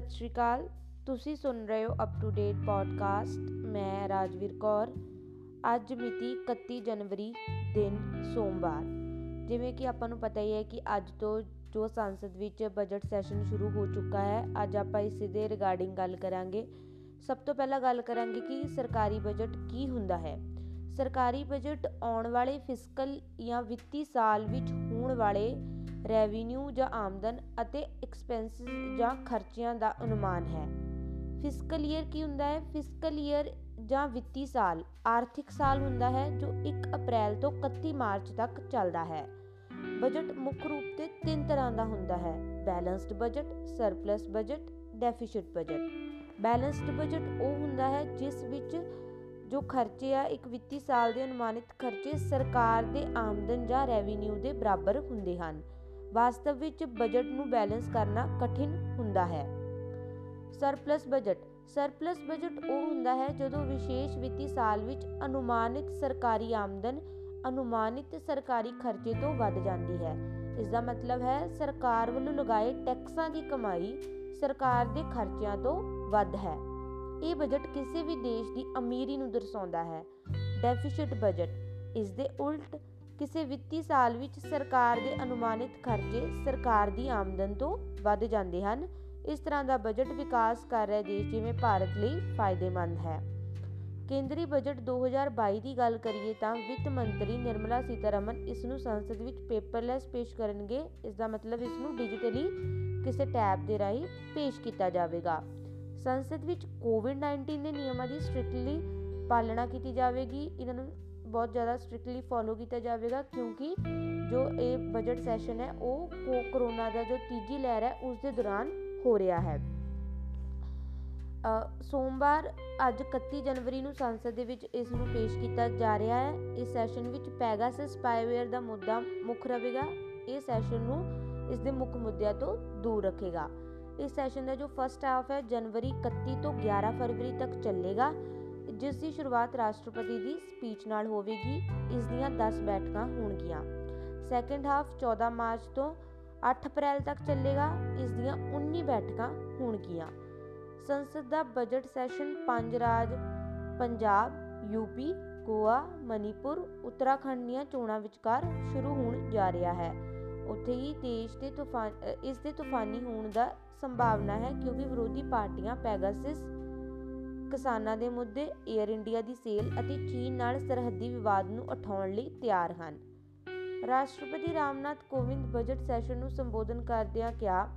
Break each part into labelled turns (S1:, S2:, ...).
S1: ਸਤਿ ਸ਼੍ਰੀ ਅਕਾਲ। ਤੁਸੀਂ ਸੁਣ ਰਹੇ ਹੋ ਅਪ ਟੂ ਡੇਟ ਪੋਡਕਾਸਟ ਮੈਂ ਰਾਜਵੀਰ ਕੌਰ। ਅੱਜ ਮਿਤੀ 31 ਜਨਵਰੀ, ਦਿਨ ਸੋਮਵਾਰ। ਜਿਵੇਂ ਕਿ ਆਪਾਂ ਨੂੰ ਪਤਾ ਹੀ ਹੈ ਕਿ ਅੱਜ ਤੋਂ ਜੋ ਸੰਸਦ ਵਿੱਚ ਬਜਟ ਸੈਸ਼ਨ ਸ਼ੁਰੂ ਹੋ ਚੁੱਕਾ ਹੈ, ਅੱਜ ਆਪਾਂ ਇਸ ਦੇ ਰਿਗਾਰਡਿੰਗ ਗੱਲ ਕਰਾਂਗੇ। ਸਭ ਤੋਂ ਪਹਿਲਾਂ ਗੱਲ ਕਰਾਂਗੇ ਕਿ ਸਰਕਾਰੀ ਬਜਟ ਕੀ ਹੁੰਦਾ ਹੈ। ਸਰਕਾਰੀ ਬਜਟ ਆਉਣ ਵਾਲੇ ਫਿਸਕਲ ਜਾਂ ਵਿੱਤੀ ਸਾਲ ਵਿੱਚ ਹੋਣ ਵਾਲੇ ਰੈਵਨਿਊ ਜਾਂ ਆਮਦਨ ਅਤੇ ਐਕਸਪੈਂਸਸ ਜਾਂ ਖਰਚਿਆਂ ਦਾ ਅਨੁਮਾਨ ਹੈ। ਫਿਸਕਲ ਈਅਰ ਕੀ ਹੁੰਦਾ ਹੈ? ਫਿਸਕਲ ਈਅਰ ਜਾਂ ਵਿੱਤੀ ਸਾਲ ਆਰਥਿਕ ਸਾਲ ਹੁੰਦਾ ਹੈ, ਜੋ 1 ਅਪ੍ਰੈਲ ਤੋਂ 31 ਮਾਰਚ ਤੱਕ ਚੱਲਦਾ ਹੈ। ਬਜਟ ਮੁੱਖ ਰੂਪ ਤੇ ਤਿੰਨ ਤਰ੍ਹਾਂ ਦਾ ਹੁੰਦਾ ਹੈ। Balanced budget surplus budget deficit budget balanced budget ਉਹ ਹੁੰਦਾ ਹੈ, ਜਿਸ ਵਿੱਚ ਜੋ ਖਰਚੇ ਆ, ਇੱਕ ਵਿੱਤੀ ਸਾਲ ਦੇ ਅਨੁਮਾਨਿਤ ਖਰਚੇ ਸਰਕਾਰ ਦੇ ਆਮਦਨ ਜਾਂ ਰੈਵਨਿਊ ਦੇ ਬਰਾਬਰ ਹੁੰਦੇ ਹਨ। ਵਾਸਤਵ ਵਿੱਚ ਬਜਟ ਨੂੰ ਬੈਲੈਂਸ ਕਰਨਾ ਕਠਿਨ ਹੁੰਦਾ ਹੈ। ਸਰਪਲਸ ਬਜਟ ਸਰਪਲਸ ਬਜਟ ਉਹ ਹੁੰਦਾ ਹੈ ਜਦੋਂ ਵਿਸ਼ੇਸ਼ ਵਿੱਤੀ ਸਾਲ ਵਿੱਚ ਅਨੁਮਾਨਿਤ ਸਰਕਾਰੀ ਆਮਦਨ ਅਨੁਮਾਨਿਤ ਸਰਕਾਰੀ ਖਰਚੇ ਤੋਂ ਵੱਧ ਜਾਂਦੀ ਹੈ। ਇਸ ਦਾ ਮਤਲਬ ਹੈ ਸਰਕਾਰ ਵੱਲੋਂ ਲਗਾਏ ਟੈਕਸਾਂ ਦੀ ਕਮਾਈ ਸਰਕਾਰ ਦੇ ਖਰਚਿਆਂ ਤੋਂ ਵੱਧ ਹੈ। ਇਹ ਬਜਟ ਕਿਸੇ ਵੀ ਦੇਸ਼ ਦੀ ਅਮੀਰੀ ਨੂੰ ਦਰਸਾਉਂਦਾ ਹੈ। ਡੈਫਿਸਿਟ ਬਜਟ ਇਸ ਦੇ ਉਲਟ ਕਿਸੇ ਵਿੱਤੀ ਸਾਲ ਵਿੱਚ ਸਰਕਾਰ ਦੇ ਅਨੁਮਾਨਿਤ ਖਰਚੇ ਸਰਕਾਰ ਦੀ ਆਮਦਨ ਤੋਂ ਵੱਧ ਜਾਂਦੇ ਹਨ। ਇਸ ਤਰ੍ਹਾਂ ਦਾ ਬਜਟ ਵਿਕਾਸ ਕਰ ਰਹੇ ਦੇਸ਼ ਜਿਵੇਂ ਭਾਰਤ ਲਈ ਫਾਇਦੇਮੰਦ ਹੈ। ਕੇਂਦਰੀ ਬਜਟ 2022 ਦੀ ਗੱਲ ਕਰੀਏ ਤਾਂ ਵਿੱਤ ਮੰਤਰੀ ਨਿਰਮਲਾ ਸੀਤਾਰਮਨ ਇਸ ਨੂੰ ਸੰਸਦ ਵਿੱਚ ਪੇਪਰਲੈਸ ਪੇਸ਼ ਕਰਨਗੇ। ਇਸ ਦਾ ਮਤਲਬ ਇਸ ਨੂੰ ਡਿਜੀਟਲੀ ਕਿਸੇ ਟੈਬ ਦੇ ਰਾਹੀਂ ਪੇਸ਼ ਕੀਤਾ ਜਾਵੇਗਾ। ਸੰਸਦ ਵਿੱਚ ਕੋਵਿਡ-19 ਦੇ ਨਿਯਮਾਂ ਦੀ ਸਟ੍ਰਿਕਟਲੀ ਪਾਲਣਾ ਕੀਤੀ ਜਾਵੇਗੀ। ਇਹਨਾਂ ਨੂੰ ਬਹੁਤ ਜ਼ਿਆਦਾ ਸਟ੍ਰਿਕਟਲੀ ਫੋਲੋ ਕੀਤਾ ਜਾਵੇਗਾ ਕਿਉਂਕਿ ਜੋ ਇਹ ਬਜਟ ਸੈਸ਼ਨ ਹੈ, ਉਹ ਕੋਰੋਨਾ ਦਾ ਜੋ ਤੀਜੀ ਲਹਿਰ ਹੈ, ਉਸ ਦੇ ਦੌਰਾਨ ਹੋ ਰਿਹਾ ਹੈ। ਸੋਮਵਾਰ ਅੱਜ 31 ਜਨਵਰੀ ਨੂੰ ਸੰਸਦ ਦੇ ਵਿੱਚ ਇਸ ਨੂੰ ਪੇਸ਼ ਕੀਤਾ ਜਾ ਰਿਹਾ ਹੈ। ਇਸ ਸੈਸ਼ਨ ਵਿੱਚ ਪੈਗਾਸਸ ਸਪਾਈਵੇਅਰ ਦਾ ਮੁੱਦਾ ਮੁੱਖ ਰਹੇਗਾ। ਇਹ ਸੈਸ਼ਨ ਨੂੰ ਇਸ ਦੇ ਮੁੱਖ ਮੁੱਦਿਆਂ ਤੋਂ ਦੂਰ ਰੱਖੇਗਾ। ਇਸ ਸੈਸ਼ਨ ਦਾ ਜੋ ਫਸਟ ਹਾਫ ਹੈ, ਜਨਵਰੀ 31 ਤੋਂ 11 ਫਰਵਰੀ ਤੱਕ ਚੱਲੇਗਾ। ਜਿਸ ਦੀ ਸ਼ੁਰੂਆਤ ਰਾਸ਼ਟਰਪਤੀ ਦੀ ਸਪੀਚ ਨਾਲ ਹੋਵੇਗੀ, ਇਸ ਦੀਆਂ 10 ਬੈਠਕਾਂ ਹੋਣਗੀਆਂ। ਸੈਕੰਡ ਹਾਫ 14 ਮਾਰਚ ਤੋਂ 8 ਅਪ੍ਰੈਲ ਤੱਕ ਚੱਲੇਗਾ, ਇਸ ਦੀਆਂ 19 ਬੈਠਕਾਂ ਹੋਣਗੀਆਂ। ਸੰਸਦ ਦਾ ਬਜਟ ਸੈਸ਼ਨ ਪੰਜ ਰਾਜ, ਪੰਜਾਬ ਯੂਪੀ ਗੋਆ, ਮਨੀਪੁਰ, ਉੱਤਰਾਖੰਡ ਦੀਆਂ ਚੋਣਾਂ ਵਿਚਕਾਰ ਸ਼ੁਰੂ ਹੋਣ ਜਾ ਰਿਹਾ ਹੈ। ਉੱਥੇ ਹੀ ਦੇਸ਼ ਦੇ ਤੂਫਾਨ ਇਸ ਦੇ ਤੂਫਾਨੀ ਹੋਣ ਦਾ ਸੰਭਾਵਨਾ ਹੈ ਕਿਉਂਕਿ ਵਿਰੋਧੀ ਪਾਰਟੀਆਂ ਪੈਗਾਸਿਸ ਕਿਸਾਨਾਂ ਦੇ ਮੁੱਦੇ 에ਅਰ ਇੰਡੀਆ ਦੀ ਸੇਲ ਅਤੇ ਚੀਨ ਨਾਲ ਸਰਹੱਦੀ ਵਿਵਾਦ ਨੂੰ ਉਠਾਉਣ ਲਈ ਤਿਆਰ ਹਨ। ਰਾਸ਼ਟਰਪਤੀ ਰਾਮਨਾਥ ਕੋਵਿੰਦ ਬਜਟ ਸੈਸ਼ਨ ਨੂੰ ਸੰਬੋਧਨ ਕਰਦਿਆਂ ਕਿਹਾ,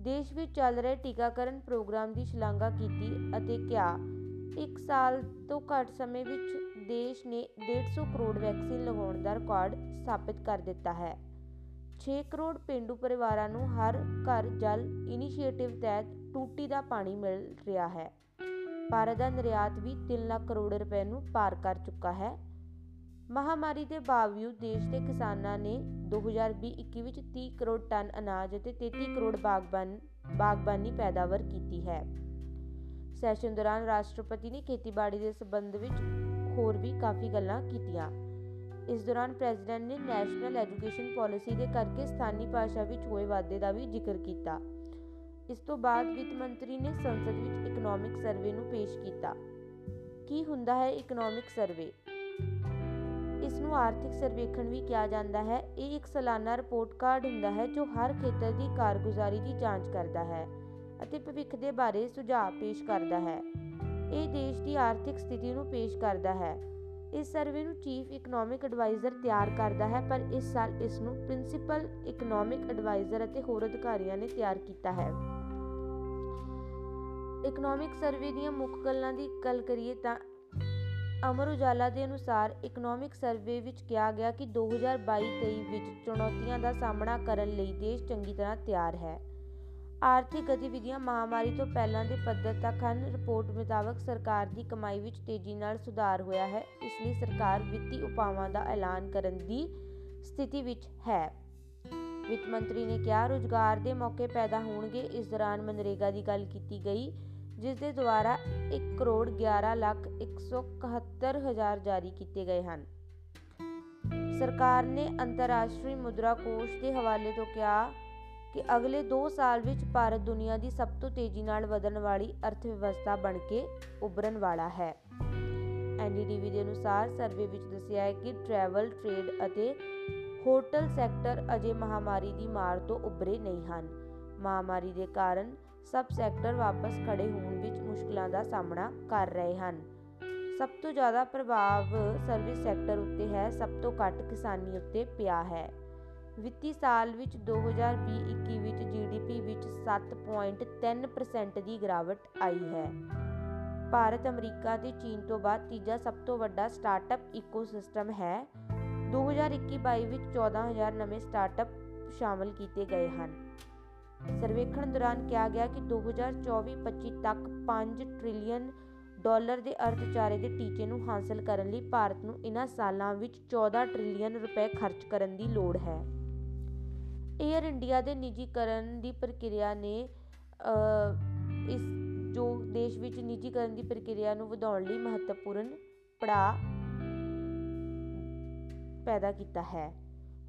S1: ਦੇਸ਼ ਵਿੱਚ ਚੱਲ ਰਹੇ ਟੀਕਾਕਰਨ ਪ੍ਰੋਗਰਾਮ ਦੀ ਸ਼ਲਾਘਾ ਕੀਤੀ ਅਤੇ ਕਿਹਾ, ਇੱਕ ਸਾਲ ਤੋਂ ਘੱਟ ਸਮੇਂ ਵਿੱਚ ਦੇਸ਼ ਨੇ 150 ਕਰੋੜ ਵੈਕਸੀਨ ਲਗਾਉਣ ਦਾ ਰਿਕਾਰਡ ਸਥਾਪਿਤ ਕਰ ਦਿੱਤਾ ਹੈ। 6 ਕਰੋੜ ਪਿੰਡੂ ਪਰਿਵਾਰਾਂ ਨੂੰ ਹਰ ਘਰ ਜਲ ਇਨੀਸ਼ੀਏਟਿਵ ਤਹਿਤ ਟੂਟੀ ਦਾ ਪਾਣੀ ਮਿਲ ਰਿਹਾ ਹੈ। ਭਾਰਤ ਦਾ ਨਿਰਯਾਤ ਵੀ 3 ਲੱਖ ਕਰੋੜ ਰੁਪਏ ਨੂੰ ਪਾਰ ਕਰ ਚੁੱਕਾ ਹੈ। ਮਹਾਮਾਰੀ ਦੇ ਬਾਵਜੂਦ ਦੇਸ਼ ਦੇ ਕਿਸਾਨਾਂ ਨੇ 2020-21 ਵਿੱਚ 30 ਕਰੋੜ ਟਨ ਅਨਾਜ ਅਤੇ 33 ਕਰੋੜ ਬਾਗਬਾਨ, ਬਾਗਬਾਨੀ ਪੈਦਾਵਾਰ ਕੀਤੀ ਹੈ। ਸੈਸ਼ਨ ਦੌਰਾਨ ਰਾਸ਼ਟਰਪਤੀ ਨੇ ਖੇਤੀਬਾੜੀ ਦੇ ਸਬੰਧ ਵਿੱਚ ਹੋਰ ਵੀ ਕਾਫੀ ਗੱਲਾਂ ਕੀਤੀਆਂ। ਇਸ ਦੌਰਾਨ ਪ੍ਰੈਜ਼ੀਡੈਂਟ ਨੇ ਨੈਸ਼ਨਲ ਐਜੂਕੇਸ਼ਨ ਪਾਲਿਸੀ ਦੇ ਕਰਕੇ ਸਥਾਨੀ ਭਾਸ਼ਾ ਵਿੱਚ ਹੋਏ ਵਾਧੇ ਦਾ ਵੀ ਜ਼ਿਕਰ ਕੀਤਾ। ਇਸ ਤੋਂ ਬਾਅਦ ਵਿੱਤ ਮੰਤਰੀ ਨੇ ਸੰਸਦ ਵਿੱਚ ਇਕਨੋਮਿਕ ਸਰਵੇ ਨੂੰ ਪੇਸ਼ ਕੀਤਾ। ਕੀ ਹੁੰਦਾ ਹੈ ਇਕਨੋਮਿਕ ਸਰਵੇ ਇਸ ਨੂੰ ਆਰਥਿਕ ਸਰਵੇਖਣ ਵੀ ਕਿਹਾ ਜਾਂਦਾ ਹੈ। ਇਹ ਇੱਕ ਸਾਲਾਨਾ ਰਿਪੋਰਟ ਕਾਰਡ ਹੁੰਦਾ ਹੈ ਜੋ ਹਰ ਖੇਤਰ ਦੀ ਕਾਰਗੁਜ਼ਾਰੀ ਦੀ ਜਾਂਚ ਕਰਦਾ ਹੈ ਅਤੇ ਭਵਿੱਖ ਦੇ ਬਾਰੇ ਸੁਝਾਅ ਪੇਸ਼ ਕਰਦਾ ਹੈ। ਇਹ ਦੇਸ਼ ਦੀ ਆਰਥਿਕ ਸਥਿਤੀ ਨੂੰ ਪੇਸ਼ ਕਰਦਾ ਹੈ। ਇਸ ਸਰਵੇ ਨੂੰ ਚੀਫ ਇਕਨੋਮਿਕ ਐਡਵਾਈਜ਼ਰ ਤਿਆਰ ਕਰਦਾ ਹੈ, ਪਰ ਇਸ ਸਾਲ ਇਸ ਨੂੰ ਪ੍ਰਿੰਸੀਪਲ ਇਕਨੋਮਿਕ ਐਡਵਾਈਜ਼ਰ ਅਤੇ ਹੋਰ ਅਧਿਕਾਰੀਆਂ ਨੇ ਤਿਆਰ ਕੀਤਾ ਹੈ। ਇਕਨੋਮਿਕ ਸਰਵੇ ਦੀਆਂ ਮੁੱਖ ਗੱਲਾਂ ਦੀ ਗੱਲ ਕਰੀਏ ਤਾਂ ਅਮਰ ਉਜਾਲਾ ਦੇ ਅਨੁਸਾਰ ਇਕਨੋਮਿਕ ਸਰਵੇ ਵਿੱਚ ਕਿਹਾ ਗਿਆ ਕਿ 2022-23 ਵਿੱਚ ਚੁਣੌਤੀਆਂ ਦਾ ਸਾਹਮਣਾ ਕਰਨ ਲਈ ਦੇਸ਼ ਚੰਗੀ ਤਰ੍ਹਾਂ ਤਿਆਰ ਹੈ। ਆਰਥਿਕ ਗਤੀਵਿਧੀਆਂ ਮਹਾਮਾਰੀ ਤੋਂ ਪਹਿਲਾਂ ਦੇ ਪੱਧਰ ਤੱਕ ਹਨ। ਰਿਪੋਰਟ ਮੁਤਾਬਕ ਸਰਕਾਰ ਦੀ ਕਮਾਈ ਵਿੱਚ ਤੇਜ਼ੀ ਨਾਲ ਸੁਧਾਰ ਹੋਇਆ ਹੈ। ਇਸ ਲਈ ਸਰਕਾਰ ਵਿੱਤੀ ਉਪਾਵਾਂ ਦਾ ਐਲਾਨ ਕਰਨ ਦੀ ਸਥਿਤੀ ਵਿੱਚ ਹੈ। ਵਿੱਤ ਮੰਤਰੀ ਨੇ ਕਿਹਾ, ਰੋਜ਼ਗਾਰ ਦੇ ਮੌਕੇ ਪੈਦਾ ਹੋਣਗੇ। ਇਸ ਦੌਰਾਨ ਮਨਰੇਗਾ ਦੀ ਗੱਲ ਕੀਤੀ ਗਈ। ਜਿਸ ਦੇ ਦੁਆਰਾ 1 ਕਰੋੜ 11 ਲੱਖ 171 ਹਜ਼ਾਰ ਜਾਰੀ ਕੀਤੇ ਗਏ ਹਨ। ਸਰਕਾਰ ਨੇ ਅੰਤਰਰਾਸ਼ਟਰੀ ਮੁਦਰਾ ਕੋਸ਼ ਦੇ ਹਵਾਲੇ ਤੋਂ ਕਿਹਾ ਕਿ ਅਗਲੇ 2 ਸਾਲ ਵਿੱਚ ਭਾਰਤ ਦੁਨੀਆ ਦੀ ਸਭ ਤੋਂ ਤੇਜ਼ੀ ਨਾਲ ਵਧਣ ਵਾਲੀ ਅਰਥਵਿਵਸਥਾ ਬਣ ਕੇ ਉੱਭਰਨ ਵਾਲਾ ਹੈ। ਐਨਡੀਟੀਵੀ ਦੇ ਅਨੁਸਾਰ ਸਰਵੇ ਵਿੱਚ ਦੱਸਿਆ ਹੈ ਕਿ ਟਰੈਵਲ, ਟ੍ਰੇਡ ਅਤੇ ਹੋਟਲ ਸੈਕਟਰ ਅਜੇ ਮਹਾਮਾਰੀ ਦੀ ਮਾਰ ਤੋਂ ਉੱਭਰੇ ਨਹੀਂ ਹਨ। ਮਹਾਮਾਰੀ ਦੇ ਕਾਰਨ ਸਭ ਸੈਕਟਰ ਵਾਪਸ ਖੜੇ ਹੋਣ ਵਿੱਚ ਮੁਸ਼ਕਲਾਂ ਦਾ ਸਾਹਮਣਾ ਕਰ ਰਹੇ ਹਨ। ਸਭ ਤੋਂ ਜ਼ਿਆਦਾ ਪ੍ਰਭਾਵ ਸਰਵਿਸ ਸੈਕਟਰ ਉੱਤੇ ਹੈ, ਸਭ ਤੋਂ ਘੱਟ ਕਿਸਾਨੀ ਉੱਤੇ ਪਿਆ ਹੈ। ਵਿੱਤੀ ਸਾਲ ਵਿੱਚ 2020-21 ਵਿੱਚ ਜੀਡੀਪੀ ਵਿੱਚ 7.3% ਦੀ ਗਿਰਾਵਟ ਆਈ ਹੈ। ਭਾਰਤ, ਅਮਰੀਕਾ ਤੇ ਚੀਨ ਤੋਂ ਬਾਅਦ ਤੀਜਾ ਸਭ ਤੋਂ ਵੱਡਾ ਸਟਾਰਟਅਪ ਇਕੋਸਿਸਟਮ ਹੈ। 2021-22 ਵਿੱਚ 14000 ਨਵੇਂ ਸਟਾਰਟਅਪ ਸ਼ਾਮਲ ਕੀਤੇ ਗਏ ਹਨ। ਸਰਵੇਖਣ ਦੌਰਾਨ ਕਿਹਾ ਗਿਆ ਕਿ 2024-25 ਤੱਕ 5 ਟ੍ਰਿਲੀਅਨ ਡਾਲਰ ਦੇ ਅਰਥਚਾਰੇ ਦੇ ਟੀਚੇ ਨੂੰ ਹਾਸਲ ਕਰਨ ਲਈ ਭਾਰਤ ਨੂੰ ਇਨ੍ਹਾਂ ਸਾਲਾਂ ਵਿੱਚ 14 ਟ੍ਰਿਲੀਅਨ ਰੁਪਏ ਖਰਚ ਕਰਨ ਦੀ ਲੋੜ ਹੈ। ਏਅਰ ਇੰਡੀਆ ਦੇ ਨਿੱਜੀਕਰਨ ਦੀ ਪ੍ਰਕਿਰਿਆ ਨੇ ਇਸ ਜੋ ਦੇਸ਼ ਵਿੱਚ ਨਿੱਜੀਕਰਨ ਦੀ ਪ੍ਰਕਿਰਿਆ ਨੂੰ ਵਧਾਉਣ ਲਈ ਮਹੱਤਵਪੂਰਨ ਪੜਾਅ ਪੈਦਾ ਕੀਤਾ ਹੈ।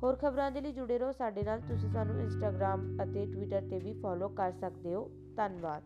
S1: ਹੋਰ ਖਬਰਾਂ ਦੇ ਲਈ ਜੁੜੇ ਰਹੋ ਸਾਡੇ ਨਾਲ। ਤੁਸੀਂ ਸਾਨੂੰ ਇੰਸਟਾਗ੍ਰam ਅਤੇ ਟਵਿੱਟਰ ਤੇ ਵੀ ਫੋਲੋ ਕਰ ਸਕਦੇ ਹੋ। ਧੰਨਵਾਦ।